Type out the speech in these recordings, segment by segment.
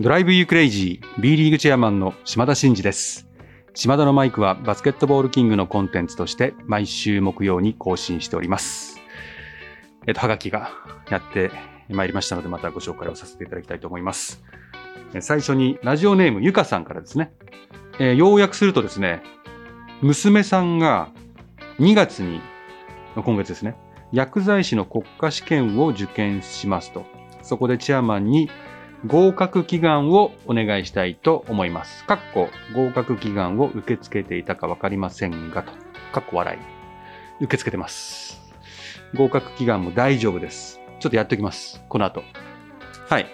ドライブユークレイジー B リーグチェアマンの島田真二です。島田のマイクはバスケットボールキングのコンテンツとして毎週木曜に更新しております。えっと、はがきがやってまいりましたので、またご紹介をさせていただきたいと思います。最初にラジオネームゆかさんからですね、えー要約するとですね、娘さんが2月に、今月ですね、薬剤師の国家試験を受験しますと。そこでチェアマンに合格祈願をお願いしたいと思います。かっこ合格祈願を受け付けていたかわかりませんがと。かっこ笑い。受け付けてます。合格祈願も大丈夫です。ちょっとやっておきます。この後。はい。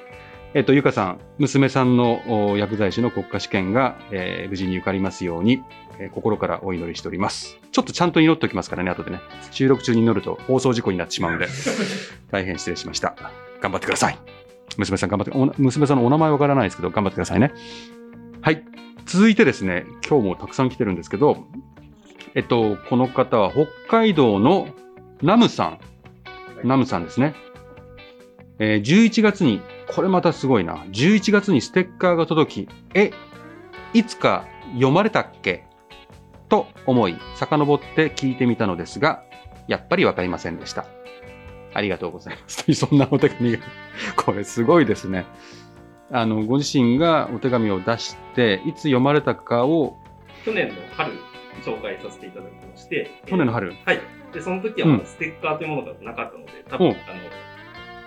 えっ、と、ゆかさん、娘さんのお薬剤師の国家試験が、えー無事に受かりますように、えー心からお祈りしております。ちょっとちゃんと祈っておきますからね、後でね。収録中に祈ると放送事故になってしまうので、大変失礼しました。頑張ってください。娘さん頑張って、お娘さんのお名前わからないですけど、頑張ってくださいね。はい。続いてですね、今日もたくさん来てるんですけど、えっと、この方は北海道のナムさん。ナムさんですね。えー11月に、これまたすごいな。11月にステッカーが届き、え、いつか読まれたっけ？と思い、遡って聞いてみたのですが、やっぱりわかりませんでした。ありがとうございます。というそんなお手紙が、これすごいですね。あの、ご自身がお手紙を出して、いつ読まれたかを、去年の春、紹介させていただきまして。去年の春、はい。で、その時はまだステッカーというものがなかったので、多分、うんあの、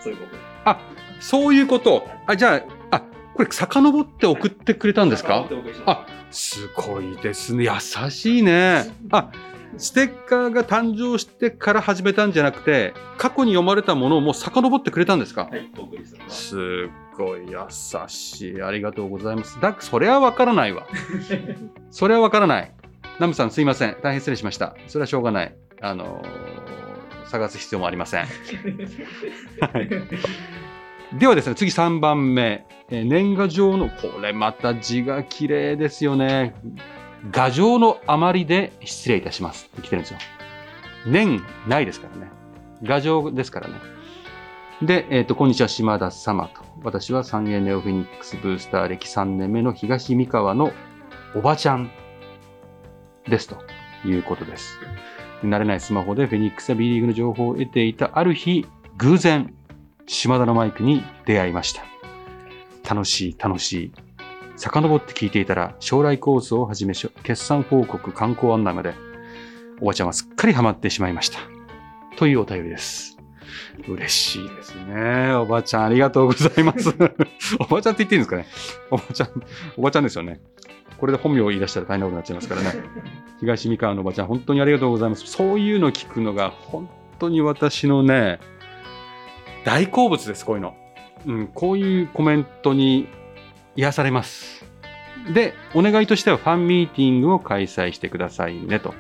そういうこと。あ、そういうこと。あ、じゃあ、あ、これ遡って送ってくれたんですか？お送りしまあ、すごいですね。優しいね。あ、ステッカーが誕生してから始めたんじゃなくて、過去に読まれたものをもう遡ってくれたんですか？す。はい、す。すっごい優しい。ありがとうございます。だ、それはわからないわ。それはわからない。ナムさんすいません。大変失礼しました。それはしょうがない。あのー探す必要もありません。はい。ではですね、次3番目。えー年賀状の、これまた字が綺麗ですよね。画状の余りで失礼いたしますって来てるんですよ。年ないですからね。画状ですからね。で、えっ、と、こんにちは、島田様と。私は三栄ネオフェニックスブースター歴3年目の東三河のおばちゃんですということです。慣れないスマホでフェニックスや B リーグの情報を得ていたある日、偶然、島田のマイクに出会いました。楽しい、楽しい。遡って聞いていたら、将来コースをはじめ決算報告、観光案内まで、おばちゃんはすっかりハマってしまいました。というお便りです。嬉しいですね。おばちゃん、ありがとうございます。おばちゃんって言っていいんですかね？おばちゃん、おばちゃんですよね。これで本名を言い出したら大変なことになっちゃいますからね。東三河のおばちゃん、本当にありがとうございます。そういうの聞くのが、本当に私のね、大好物です、こういうの。うん、こういうコメントに癒されます。で、お願いとしてはファンミーティングを開催してくださいね、と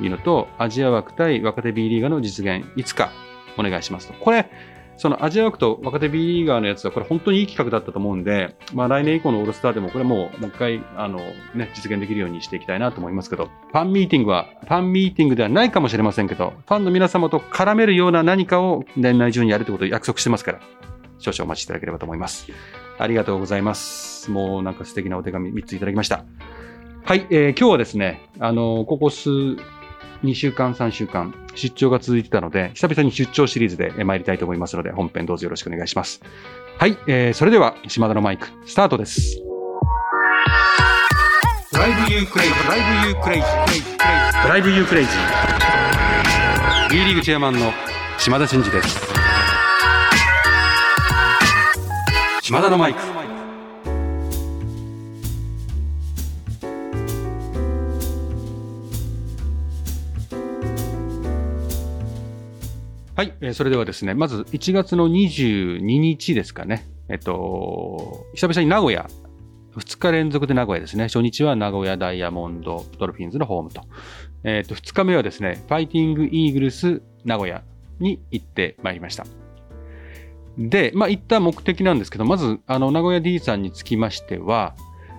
いうのと、アジア枠対若手 B リーガーの実現、いつかお願いしますと。これ、そのアジア枠と若手 B リーガーのやつは、これ本当にいい企画だったと思うんで、まあ来年以降のオールスターでも、これもう、もう一回、あの、ね、実現できるようにしていきたいなと思いますけど、ファンミーティングは、ファンミーティングではないかもしれませんけど、ファンの皆様と絡めるような何かを年内中にやるということを約束してますから、少々お待ちいただければと思います。ありがとうございます。もうなんか素敵なお手紙3ついただきました。はい、えー今日はですね、あのここ数、2週間、3週間、出張が続いてたので、久々に出張シリーズでえー参りたいと思いますので、本編どうぞよろしくお願いします。はい、えーそれでは、島田のマイク、スタートです。 Drive you crazy、Drive you crazy、Drive you crazy。B リーグチェアマンの島田慎二です。島田のマイク。はい、えーそれではですね、まず1月の22日ですかね。えっと、久々に名古屋、2日連続で名古屋ですね。初日は名古屋ダイヤモンドドルフィンズのホームと。えっと、2日目はですね、ファイティングイーグルス名古屋に行ってまいりました。で、まあ、行った目的なんですけど、まず、あの、名古屋 D さんにつきましては、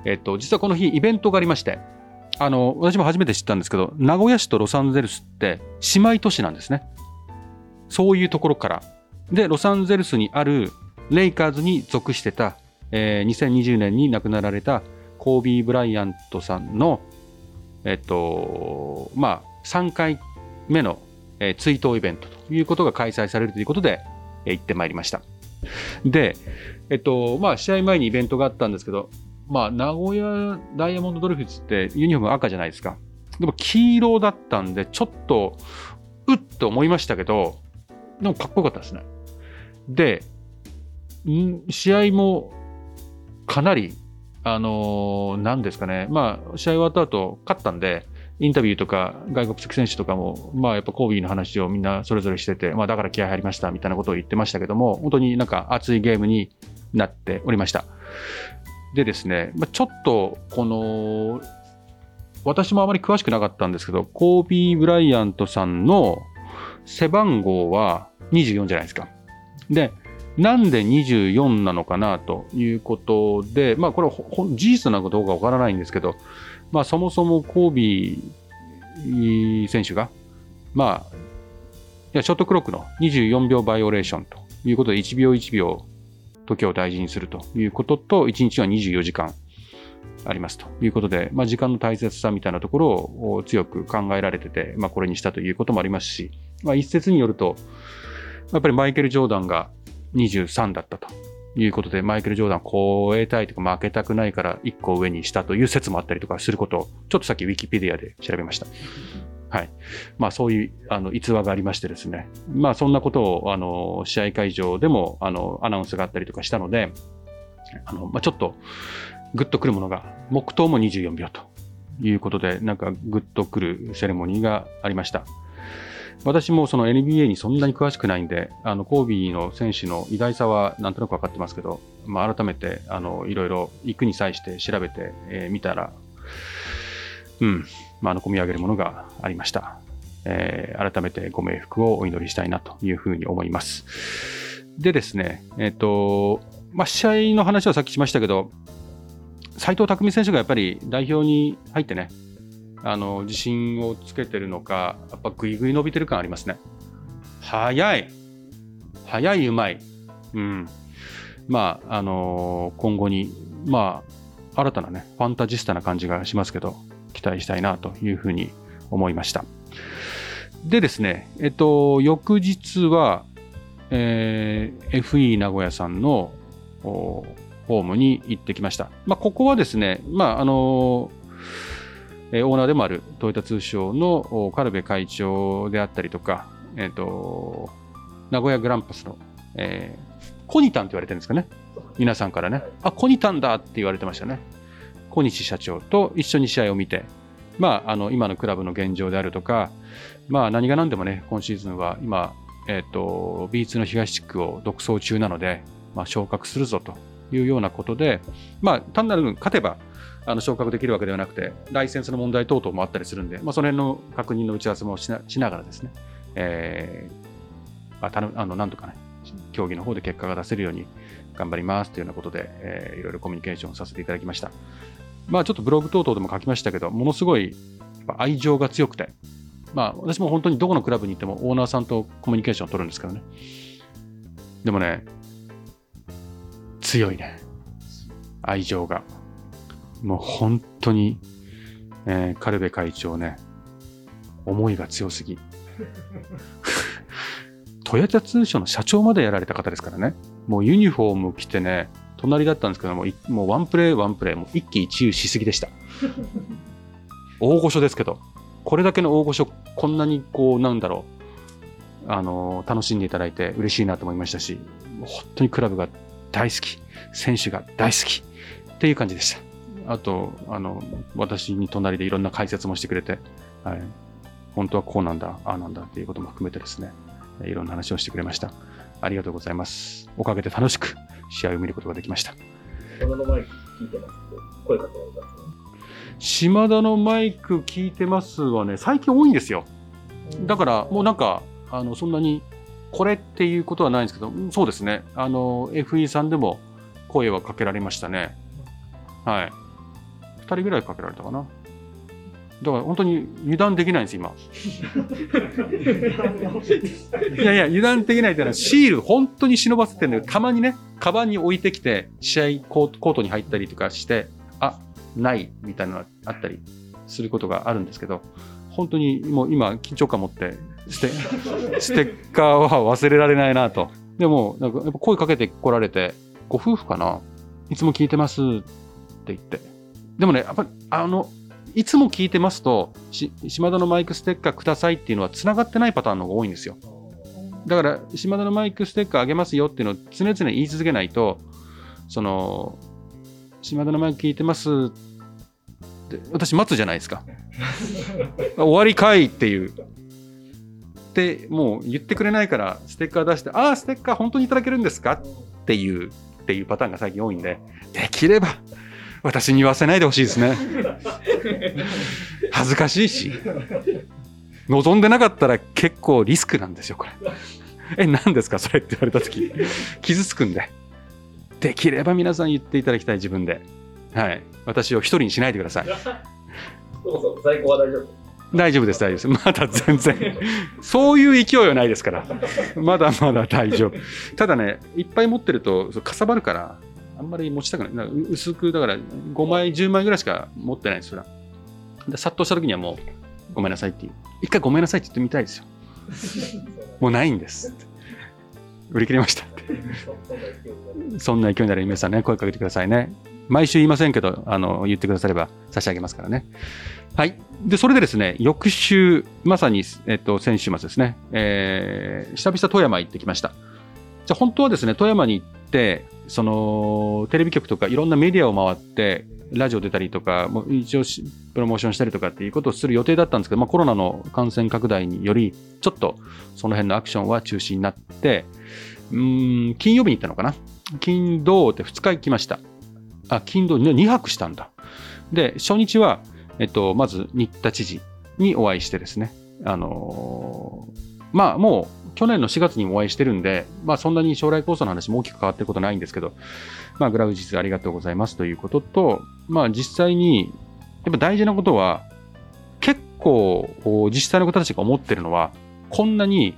えっと、実はこの日、イベントがありまして、あの、私も初めて知ったんですけど、名古屋市とロサンゼルスって姉妹都市なんですね。そういうところから。で、ロサンゼルスにあるレイカーズに属してた、えー2020年に亡くなられたコービー・ブライアントさんの、えっと、まあ、3回目の、えー追悼イベントということが開催されるということで、行ってまいりました。で、えっと、まあ、試合前にイベントがあったんですけど、まあ、名古屋ダイヤモンドドルフィスってユニフォーム赤じゃないですか。でも黄色だったんで、ちょっと、うっと思いましたけど、でもかっこよかったですね。で、ん試合もかなり、あのーなんですかね、まあ、試合終わった後、勝ったんで、インタビューとか外国籍選手とかも、まあ、やっぱコービーの話をみんなそれぞれしてて、まあ、だから気合入りましたみたいなことを言ってましたけども、本当になんか熱いゲームになっておりました。でですね、まあ、ちょっと、この、私もあまり詳しくなかったんですけど、コービー・ブライアントさんの背番号は24じゃないですか。で、なんで24なのかなということで、まあこれは事実なのかどうかわからないんですけど、まあそもそもコービー選手が、まあ、いやショートクロックの24秒バイオレーションということで、1秒1秒時を大事にするということと、1日は24時間ありますということで、まあ、時間の大切さみたいなところを強く考えられてて、まあ、これにしたということもありますし、まあ、一説によると、やっぱりマイケル・ジョーダンが23だったということで、マイケル・ジョーダンを超えたいとか負けたくないから1個上にしたという説もあったりとかすることを、ちょっとさっきウィキペディアで調べました。はい。まあそういうあの逸話がありましてですね。まあそんなことをあの試合会場でもあのアナウンスがあったりとかしたので、あのまあ、ちょっとグッとくるものが、黙祷も24秒ということで、なんかグッとくるセレモニーがありました。私もその NBA にそんなに詳しくないんで、あのコービーの選手の偉大さはなんとなく分かってますけど、まあ、改めてあのいろいろ行くに際して調べてみ、えーたら、うん、まあ、あの込み上げるものがありました。えー改めてご冥福をお祈りしたいなというふうに思います。でですね、えっ、と、まあ、試合の話はさっきしましたけど、斉藤匠選手がやっぱり代表に入ってね、あの自信をつけてるのか、やっぱぐいぐい伸びてる感ありますね。早い、早い、うまい。うん。まあ、あの今後に、まあ、新たなね、ファンタジスタな感じがしますけど、期待したいなというふうに思いました。でですね、えっと、翌日は、えー FE 名古屋さんのおホームに行ってきました。まあ、ここはですね、まあ、あのえーオーナーでもあるトヨタ通商のお軽部会長であったりとか、えっ、と、名古屋グランパスの、えーコニタンって言われてるんですかね。皆さんからね。あ、コニタンだって言われてましたね。小西社長と一緒に試合を見て、まあ、あの、今のクラブの現状であるとか、まあ、何が何でもね、今シーズンは今、えっ、と、B2 の東地区を独走中なので、まあ、昇格するぞというようなことで、まあ、単なる勝てば、あの昇格できるわけではなくて、ライセンスの問題等々もあったりするんで、まあ、その辺の確認の打ち合わせもしながらですね、えーあ、たあのなんとかね、競技の方で結果が出せるように頑張りますというようなことで、えーいろいろコミュニケーションさせていただきました。まあ、ちょっとブログ等々でも書きましたけど、ものすごい愛情が強くて、まあ、私も本当にどこのクラブに行ってもオーナーさんとコミュニケーションを取るんですけどね。でもね、強いね。愛情が。もう本当に、えー、カルベ会長ね、思いが強すぎ。トヨタ通商の社長までやられた方ですからね。もうユニフォーム着てね、隣だったんですけども、もうワンプレーワンプレー、もう一喜一憂しすぎでした。大御所ですけど、これだけの大御所、こんなにこう、なんだろう、あの楽しんでいただいて嬉しいなと思いましたし、本当にクラブが大好き、選手が大好きっていう感じでした。あと、あの、私に隣でいろんな解説もしてくれて、はい、本当はこうなんだ、ああなんだっていうことも含めてですね、いろんな話をしてくれました。ありがとうございます。おかげで楽しく試合を見ることができました。このマイク聞いてますと、声かけられたんですね。島田のマイク聞いてますはね、最近多いんですよ。だからもうなんか、あのそんなにこれっていうことはないんですけど、うんそうですね、あの FE さんでも声はかけられましたね。はい。2人ぐらいかけられたかな。だから本当に油断できないんです、今。いやいや、油断できないっていうのは、シール本当に忍ばせてるんだけど、たまにね、カバンに置いてきて、試合コートに入ったりとかして、あ、ないみたいなのがあったりすることがあるんですけど、本当にもう今、緊張感持って、ステ ステッカーは忘れられないなと。でも、なんかやっぱ声かけてこられて、ご夫婦かな？いつも聞いてますって言って。でもね、やっぱり、あの、いつも聞いてますと、し島田のマイクステッカーくださいっていうのは繋がってないパターンの方が多いんですよ。だから、島田のマイクステッカーあげますよっていうのを常々言い続けないと、その、島田のマイク聞いてますって、私待つじゃないですか。終わりかいっていう。で、もう言ってくれないから、ステッカー出して、ああ、ステッカー本当にいただけるんですか？っていう、っていうパターンが最近多いんで、できれば、私に言わせないでほしいですね。恥ずかしいし。望んでなかったら結構リスクなんですよ、これ。え、何ですかそれって言われたとき、傷つくんで。できれば皆さん言っていただきたい自分で。はい。私を一人にしないでください。そうそう、在庫は大丈夫？大丈夫です、大丈夫です。まだ全然。そういう勢いはないですから。まだまだ大丈夫。ただね、いっぱい持ってるとかさばるから、あんまり持ちたくない。薄く、だから5枚、10枚ぐらいしか持ってないんですよ。で殺到した時にはもう、ごめんなさいっていう。一回ごめんなさいって言ってみたいですよ。もうないんです。売り切れましたって。そんな勢いになる皆さんね、声かけてくださいね。毎週言いませんけど、あの、言ってくだされば差し上げますからね。はい。で、それでですね、翌週、まさに、えっと、先週末ですね、えー、久々富山行ってきました。じゃあ本当はですね、富山に行って、その、テレビ局とかいろんなメディアを回って、ラジオ出たりとか、もう一応プロモーションしたりとかっていうことをする予定だったんですけど、まあコロナの感染拡大により、ちょっとその辺のアクションは中止になって、うん、金曜日に行ったのかな？金、土って2日行きました。あ、金、土、2泊したんだ。で、初日は、えっと、まず新田知事にお会いしてですね、あのーまあもう去年の4月にもお会いしてるんで、まあそんなに将来構想の話も大きく変わってることないんですけど、まあグラウジスありがとうございますということと、まあ実際に、やっぱ大事なことは、結構お自治体の方たちが思ってるのは、こんなに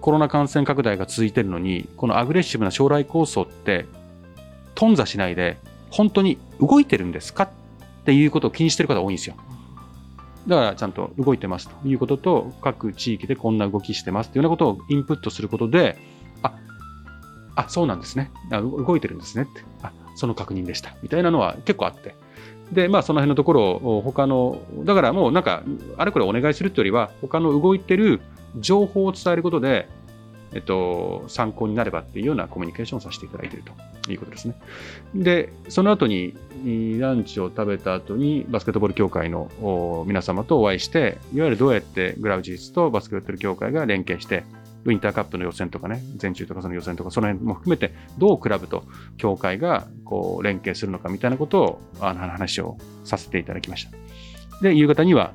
コロナ感染拡大が続いてるのに、このアグレッシブな将来構想って、頓挫しないで、本当に動いてるんですかっていうことを気にしてる方多いんですよ。だからちゃんと動いてますということと、各地域でこんな動きしてますというようなことをインプットすることで、あ、あ、そうなんですね。あ動いてるんですねって。あ、その確認でした。みたいなのは結構あって。で、まあその辺のところを他の、だからもうなんか、あれこれお願いするというよりは、他の動いてる情報を伝えることで、えっと、参考になればっていうようなコミュニケーションをさせていただいているということですね。で、その後に、ランチを食べた後に、バスケットボール協会の皆様とお会いして、いわゆるどうやってグラウジーズとバスケットボール協会が連携して、ウィンターカップの予選とかね、全中とかその予選とか、その辺も含めて、どうクラブと協会がこう連携するのかみたいなことを、あの話をさせていただきました。で、夕方には、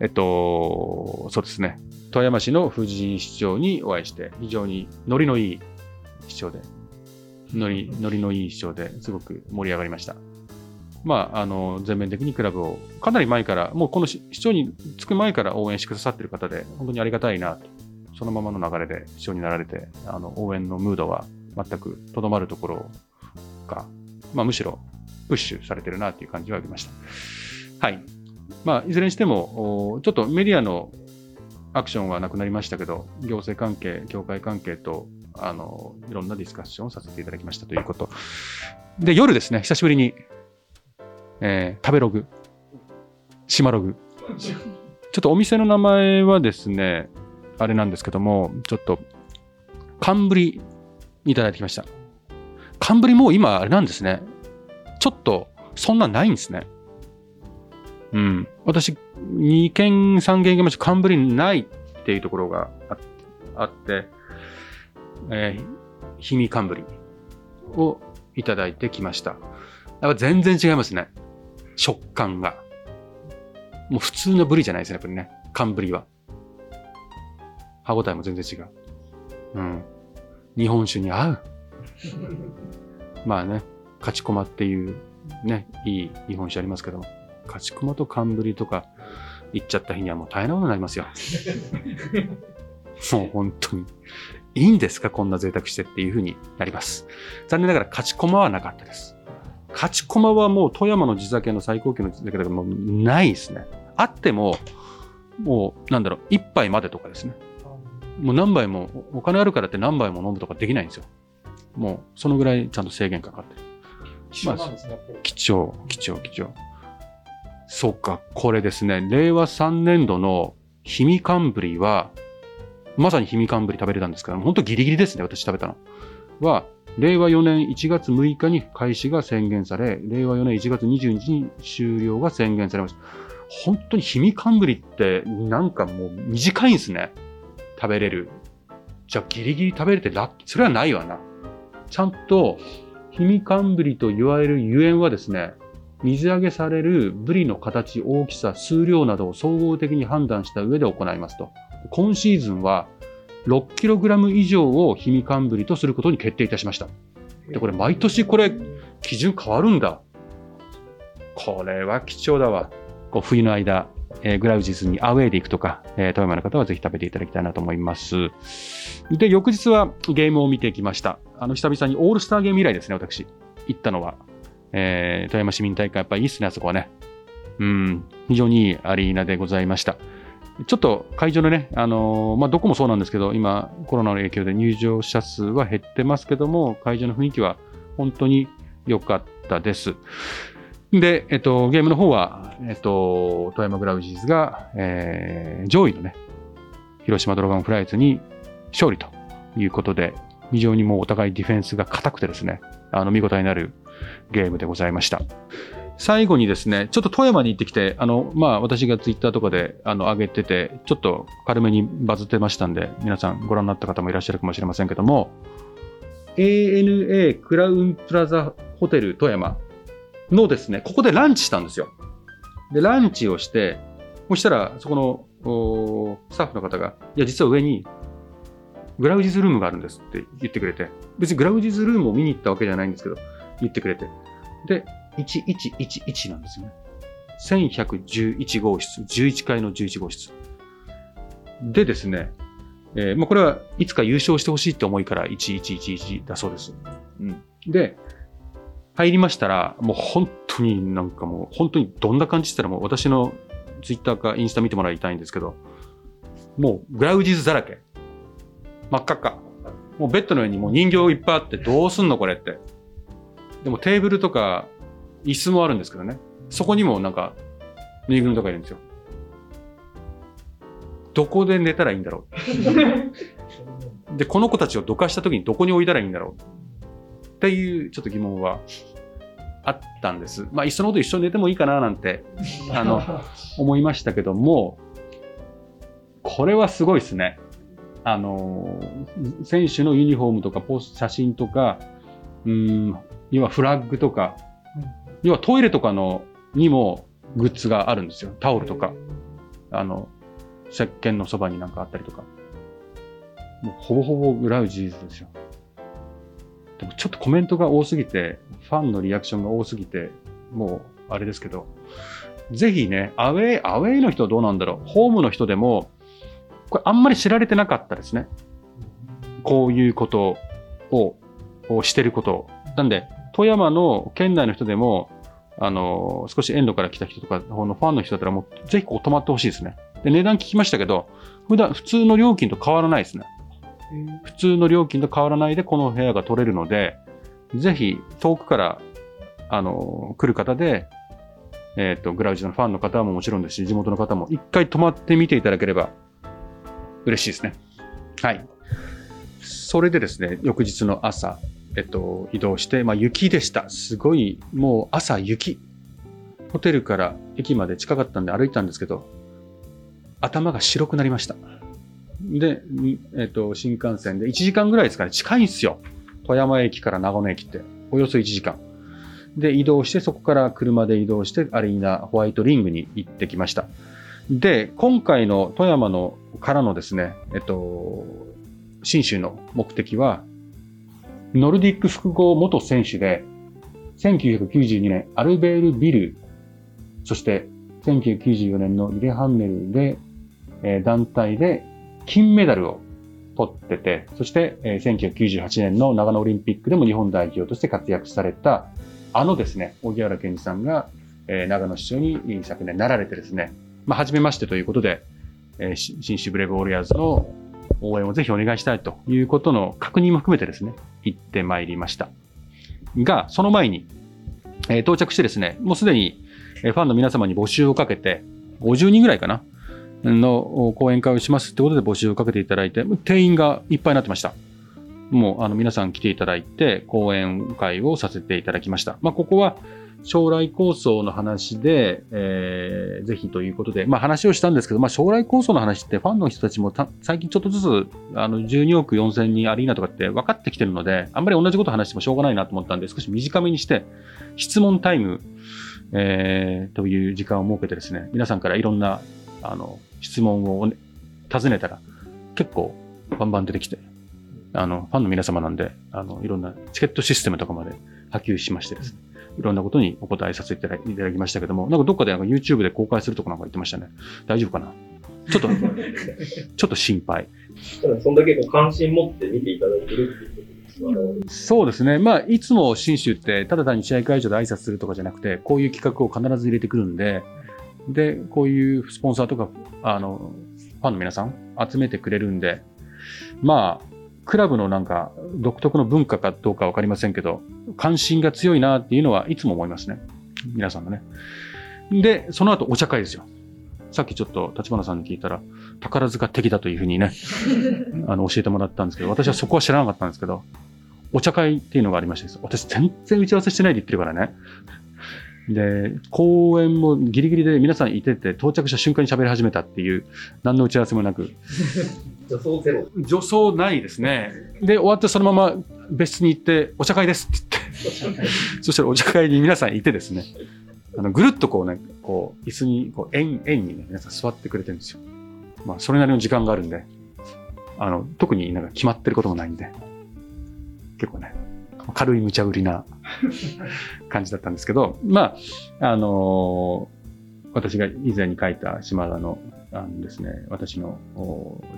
えっと、そうですね、富山市の藤井市長にお会いして、非常にノリのいい市長で、ノリノリのいい市長ですごく盛り上がりました。まあ、あの、全面的にクラブを、かなり前から、もうこの市長につく前から応援してくださっている方で、本当にありがたいなと。そのままの流れで市長になられて、あの、応援のムードは全くとどまるところが、まあ、むしろプッシュされてるなという感じはありました。はい。まあ、いずれにしても、ちょっとメディアのアクションはなくなりましたけど、行政関係、協会関係と、あの、いろんなディスカッションをさせていただきましたということ。で、夜ですね、久しぶりに、えー食べログ、島ログ。ちょっとお店の名前はですね、あれなんですけども、ちょっと、寒ぶりいただいてきました。寒ぶりもう今あれなんですね。ちょっと、そんなないんですね。うん。私、2軒、3軒行きました。寒ぶりないっていうところがああって、えー、氷見寒ぶりをいただいてきました。やっぱ全然違いますね。食感が。もう普通のブリじゃないですね、やっぱりね。寒ぶりは。歯ごたえも全然違う。うん。日本酒に合う。まあね、勝ち駒っていうね、いい日本酒ありますけども。勝ち駒と冠とか行っちゃった日にはもう大変なことになりますよ。もう本当に。いいんですか？こんな贅沢してっていうふうになります。残念ながら勝ち駒はなかったです。勝ち駒はもう富山の地酒の最高級の地酒だからもうないですね。あっても、もうなんだろう、一杯までとかですね。もう何杯も、お金あるからって何杯も飲むとかできないんですよ。もうそのぐらいちゃんと制限かかってる。貴重なんですね、やっぱり。貴重、貴重、貴重。そうか、これですね、令和3年度の氷見寒ブリは、まさに氷見寒ブリ食べれたんですけど、本当ギリギリですね、私食べたの。は、令和4年1月6日に開始が宣言され、令和4年1月22日に終了が宣言されました。本当に氷見寒ブリって、なんかもう短いんですね。食べれる。じゃあギリギリ食べれてラッキー。それはないわな。ちゃんと、氷見寒ブリと言われるゆえんはですね、水揚げされるブリの形、大きさ、数量などを総合的に判断した上で行いますと。今シーズンは 6kg 以上を氷見寒ブリとすることに決定いたしました。で、これ毎年これ基準変わるんだ。これは貴重だわ。こう冬の間、えーグラウジズにアウェーで行くとか、えー富山の方はぜひ食べていただきたいなと思います。で、翌日はゲームを見ていきました。あの、久々にオールスターゲーム以来ですね、私。行ったのは。えー富山市民大会、やっぱりいいっすね、あそこはね。うん、非常にいいアリーナでございました。ちょっと会場のね、あのーまあ、どこもそうなんですけど、今、コロナの影響で入場者数は減ってますけども、会場の雰囲気は本当に良かったです。で、えっと、ゲームの方は、えっと、富山グラウジーズが、えー上位のね、広島ドラゴンフライズに勝利ということで、非常にもうお互いディフェンスが硬くてですね、あの、見応えになるゲームでございました。最後にですね、ちょっと富山に行ってきて、あの、まあ、私がツイッターとかで、あの、上げてて、ちょっと軽めにバズってましたんで、皆さんご覧になった方もいらっしゃるかもしれませんけども、ANA クラウンプラザホテル富山のですね、ここでランチしたんですよ。で、ランチをして、そしたら、そこのスタッフの方が、いや、実は上に、グラウジズルームがあるんですって言ってくれて、別にグラウジズルームを見に行ったわけじゃないんですけど、言ってくれて。で、1111なんですよね。1111号室、11階の11号室。でですね、えーまあ、これはいつか優勝してほしいって思いから1111だそうです。うん。で、入りましたら、もう本当になんかもう、本当にどんな感じって言ったらもう私のツイッターかインスタ見てもらいたいんですけど、もうグラウジーズだらけ。真っ赤っか。もうベッドの上にもう人形いっぱいあって、どうすんのこれって。でもテーブルとか椅子もあるんですけどね。そこにもなんか、ぬいぐるみとかいるんですよ。どこで寝たらいいんだろう。で、この子たちをどかした時にどこに置いたらいいんだろう。っていうちょっと疑問はあったんです。まあ、いっそのこと一緒に寝てもいいかななんて、あの、思いましたけども、これはすごいですね。あの、選手のユニフォームとかポス写真とか、うん、要はフラッグとか、要はトイレとかのにもグッズがあるんですよ。タオルとか、あの、石鹸のそばになんかあったりとか。もうほぼほぼグラウジーズですよ。でもちょっとコメントが多すぎて、ファンのリアクションが多すぎて、もうあれですけど、ぜひね、アウェイ、アウェイの人はどうなんだろう。ホームの人でも、これあんまり知られてなかったですね。こういうことを、をしてることを。なんで、富山の県内の人でも、あの、少し遠路から来た人とか、このファンの人だったらもう、ぜひここ泊まってほしいですね。で、値段聞きましたけど、普段、普通の料金と変わらないですね。普通の料金と変わらないでこの部屋が取れるので、ぜひ遠くから、あの、来る方で、えっ、と、グラウジのファンの方ももちろんですし、地元の方も一回泊まってみていただければ嬉しいですね。はい。それでですね、翌日の朝、えっと、移動して、まあ雪でした。すごい、もう朝雪。ホテルから駅まで近かったんで歩いたんですけど、頭が白くなりました。で、えっと、新幹線で1時間ぐらいですかね、近いんですよ。富山駅から長野駅って、およそ1時間。で、移動して、そこから車で移動して、アリーナホワイトリングに行ってきました。で、今回の富山のからのですね、えっと、新州の目的は、ノルディック複合元選手で、1992年アルベールビルそして1994年のリレハンメルで、えー団体で金メダルを取ってて、そして、えー1998年の長野オリンピックでも日本代表として活躍された、あのですね、荻原健二さんが、えー長野市長に昨年なられてですね、まあ、初めましてということで、えー新州ブレイブウォリアーズの応援をぜひお願いしたいということの確認も含めてですね、行ってまいりました。が、その前に、え到着してですね、もうすでに、ファンの皆様に募集をかけて、50人ぐらいかな、の講演会をしますってことで募集をかけていただいて、定員がいっぱいになってました。もう、あの、皆さん来ていただいて、講演会をさせていただきました。まあ、ここは、将来構想の話で、えーぜひということで、まあ話をしたんですけど、まあ将来構想の話ってファンの人たちも最近ちょっとずつ、あの、12億4千人アリーナとかって分かってきてるので、あんまり同じこと話してもしょうがないなと思ったんで、少し短めにして、質問タイム、えーという時間を設けてですね、皆さんからいろんな、あの、質問をね尋ねたら、結構バンバン出てきて、あの、ファンの皆様なんで、あの、いろんなチケットシステムとかまで波及しましてですね、いろんなことにお答えさせていただきましたけども、なんかどっかでなんか YouTube で公開するとかなんか言ってましたね。大丈夫かな？ちょっと、ちょっと心配。ただそんだけこう関心持って見ていただいてるっていうことですか？そうですね。まあ、いつも新州って、ただ単に試合会場で挨拶するとかじゃなくて、こういう企画を必ず入れてくるんで、で、こういうスポンサーとか、あの、ファンの皆さん集めてくれるんで、まあ、クラブのなんか独特の文化かどうかわかりませんけど、関心が強いなっていうのはいつも思いますね。皆さんのね。で、その後お茶会ですよ。さっきちょっと立花さんに聞いたら、宝塚的だというふうにね、あの、教えてもらったんですけど、私はそこは知らなかったんですけど、お茶会っていうのがありましてです、私全然打ち合わせしてないで言ってるからね。で、公演もギリギリで皆さんいてて、到着した瞬間に喋り始めたっていう、何の打ち合わせもなく、女装ゼロ。助走ないですね。で、終わってそのまま別室に行って、お茶会です。って言って、そしたらお茶会に皆さんいてですね、あのぐるっとこうね、こう、椅子に、こう、円、円にね、皆さん座ってくれてるんですよ。まあ、それなりの時間があるんで、あの、特になんか決まってることもないんで、結構ね、軽い無茶ぶりな 感じだったんですけど、まあ、あのー私が以前に書いた島田の、あのですね、私の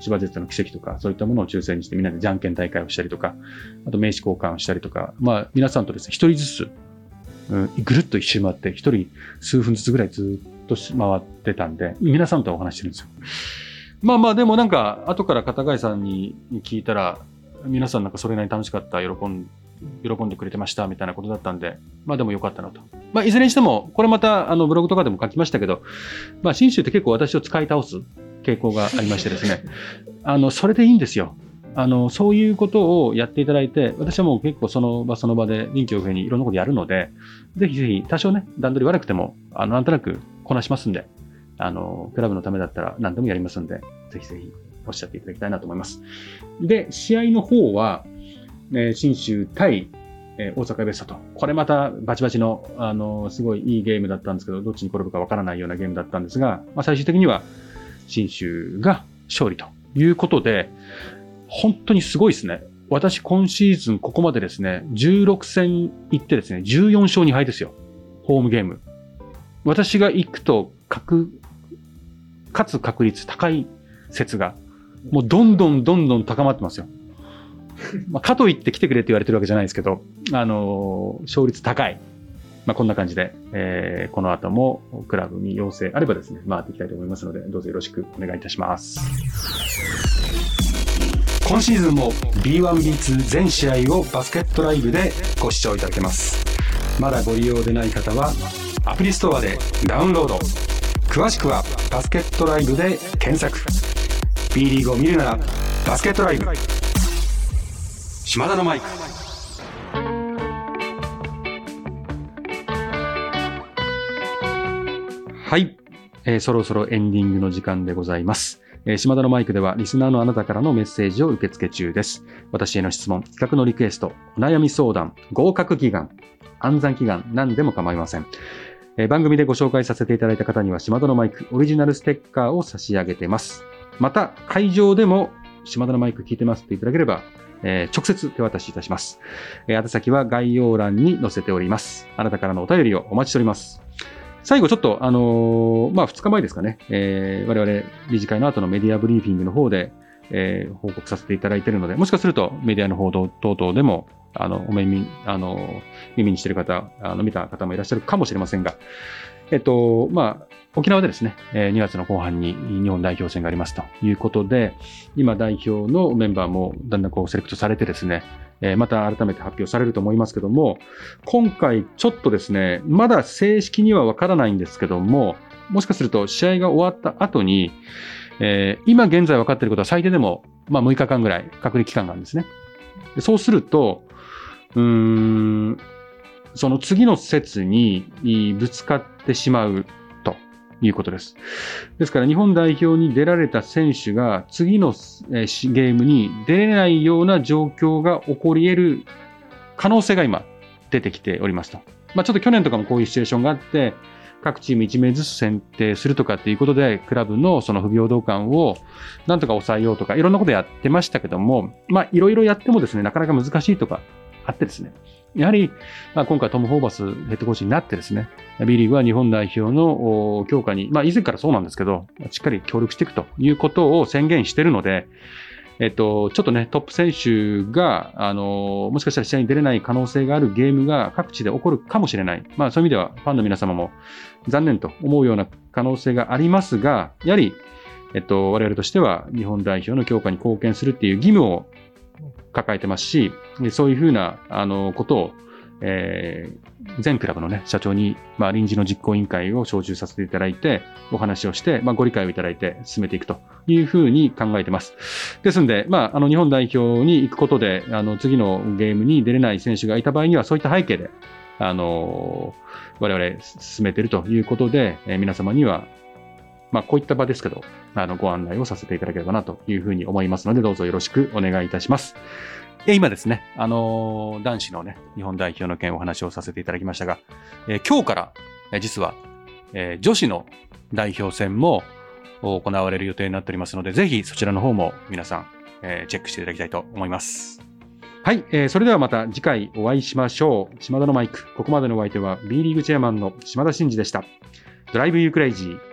千葉ジェッツの奇跡とか、そういったものを抽選にしてみんなでじゃんけん大会をしたりとか、あと名刺交換をしたりとか、まあ皆さんとですね、一人ずつ、うん、ぐるっと一周回って、一人数分ずつぐらいずっと回ってたんで、皆さんとお話してるんですよ。まあまあ、でもなんか、後から片貝さんに聞いたら、皆さんなんかそれなりに楽しかった、喜ん喜んでくれてましたみたいなことだったんで、まあでもよかったなと。まあいずれにしても、これまたあのブログとかでも書きましたけど、まあ新州って結構私を使い倒す傾向がありましてですね、あの、それでいいんですよ。あの、そういうことをやっていただいて、私はもう結構その場その場で臨機応変にいろんなことやるので、ぜひぜひ多少ね、段取り悪くても、あの、なんとなくこなしますんで、あの、クラブのためだったら何でもやりますんで、ぜひぜひおっしゃっていただきたいなと思います。で、試合の方は、えー新州対、えー大阪ベストと。これまたバチバチの、あのすごいいいゲームだったんですけど、どっちに転ぶかわからないようなゲームだったんですが、まあ、最終的には新州が勝利ということで、本当にすごいですね。私今シーズンここまでですね、16戦行ってですね、14勝2敗ですよ。ホームゲーム。私が行くと、確、勝つ確率高い説が、もうどんどんどんどん高まってますよ。まあ、かといって来てくれって言われてるわけじゃないですけど、あのー勝率高い。まあ、こんな感じで、えーこの後もクラブに要請あればですね、回っていきたいと思いますので、どうぞよろしくお願いいたします。今シーズンも B1、B2 全試合をバスケットライブでご視聴いただけます。まだご利用でない方は、アプリストアでダウンロード。詳しくはバスケットライブで検索。B リーグを見るならバスケットライブ。島田のマイク。はい、えーそろそろエンディングの時間でございます。えー島田のマイクではリスナーのあなたからのメッセージを受け付け中です。私への質問、企画のリクエスト、お悩み相談、合格祈願、暗算祈願、何でも構いません。えー番組でご紹介させていただいた方には島田のマイクオリジナルステッカーを差し上げてます。また、会場でも島田のマイク聞いてますっていただければ、えー直接手渡しいたします。えー宛先は概要欄に載せております。あなたからのお便りをお待ちしております。最後ちょっと、あのーまあ、2日前ですかね、えー我々理事会の後のメディアブリーフィングの方で、えー報告させていただいているので、もしかするとメディアの報道等々でも、あの、お耳、あの、耳にしている方、あの、見た方もいらっしゃるかもしれませんが、えっと、まあ、沖縄でですね、2月の後半に日本代表戦がありますということで、今代表のメンバーもだんだんこうセレクトされてですね、また改めて発表されると思いますけども、今回ちょっとですね、まだ正式にはわからないんですけども、もしかすると試合が終わった後に、えー今現在分かっていることは最低でも、まあ、6日間ぐらい隔離期間があるんですね。そうすると、うーん、その次の節にぶつかってしまうということです。ですから日本代表に出られた選手が次のゲームに出れないような状況が起こり得る可能性が今出てきておりますと。まあ、ちょっと去年とかもこういうシチュエーションがあって、各チーム1名ずつ選定するとかっていうことで、クラブのその不平等感をなんとか抑えようとか、いろんなことやってましたけども、まあ、いろいろやってもですね、なかなか難しいとかあってですね、やはり、まあ、今回トム・ホーバスヘッドコーチになってですね、B リーグは日本代表の強化に、まあ、以前からそうなんですけど、しっかり協力していくということを宣言しているので、えっと、ちょっとね、トップ選手が、あの、もしかしたら試合に出れない可能性があるゲームが各地で起こるかもしれない。まあ、そういう意味では、ファンの皆様も残念と思うような可能性がありますが、やはり、えっと、我々としては日本代表の強化に貢献するっていう義務を抱えてますし、そういうふうな、あの、ことを、えー全クラブのね、社長に、まあ、臨時の実行委員会を招集させていただいて、お話をして、まあ、ご理解をいただいて進めていくというふうに考えてます。ですので、まあ、あの、日本代表に行くことで、あの、次のゲームに出れない選手がいた場合には、そういった背景で、あの、我々進めているということで、えー皆様には、まあ、こういった場ですけど、あの、ご案内をさせていただければなというふうに思いますので、どうぞよろしくお願いいたします。え今ですね、あのー男子のね、日本代表の件お話をさせていただきましたが、えー今日から、えー実は、えー女子の代表戦も行われる予定になっておりますので、ぜひそちらの方も皆さん、えーチェックしていただきたいと思います。はい、えーそれではまた次回お会いしましょう。島田のマイク、ここまでのお相手は B リーグチェアマンの島田真二でした。ドライブユークレイジー。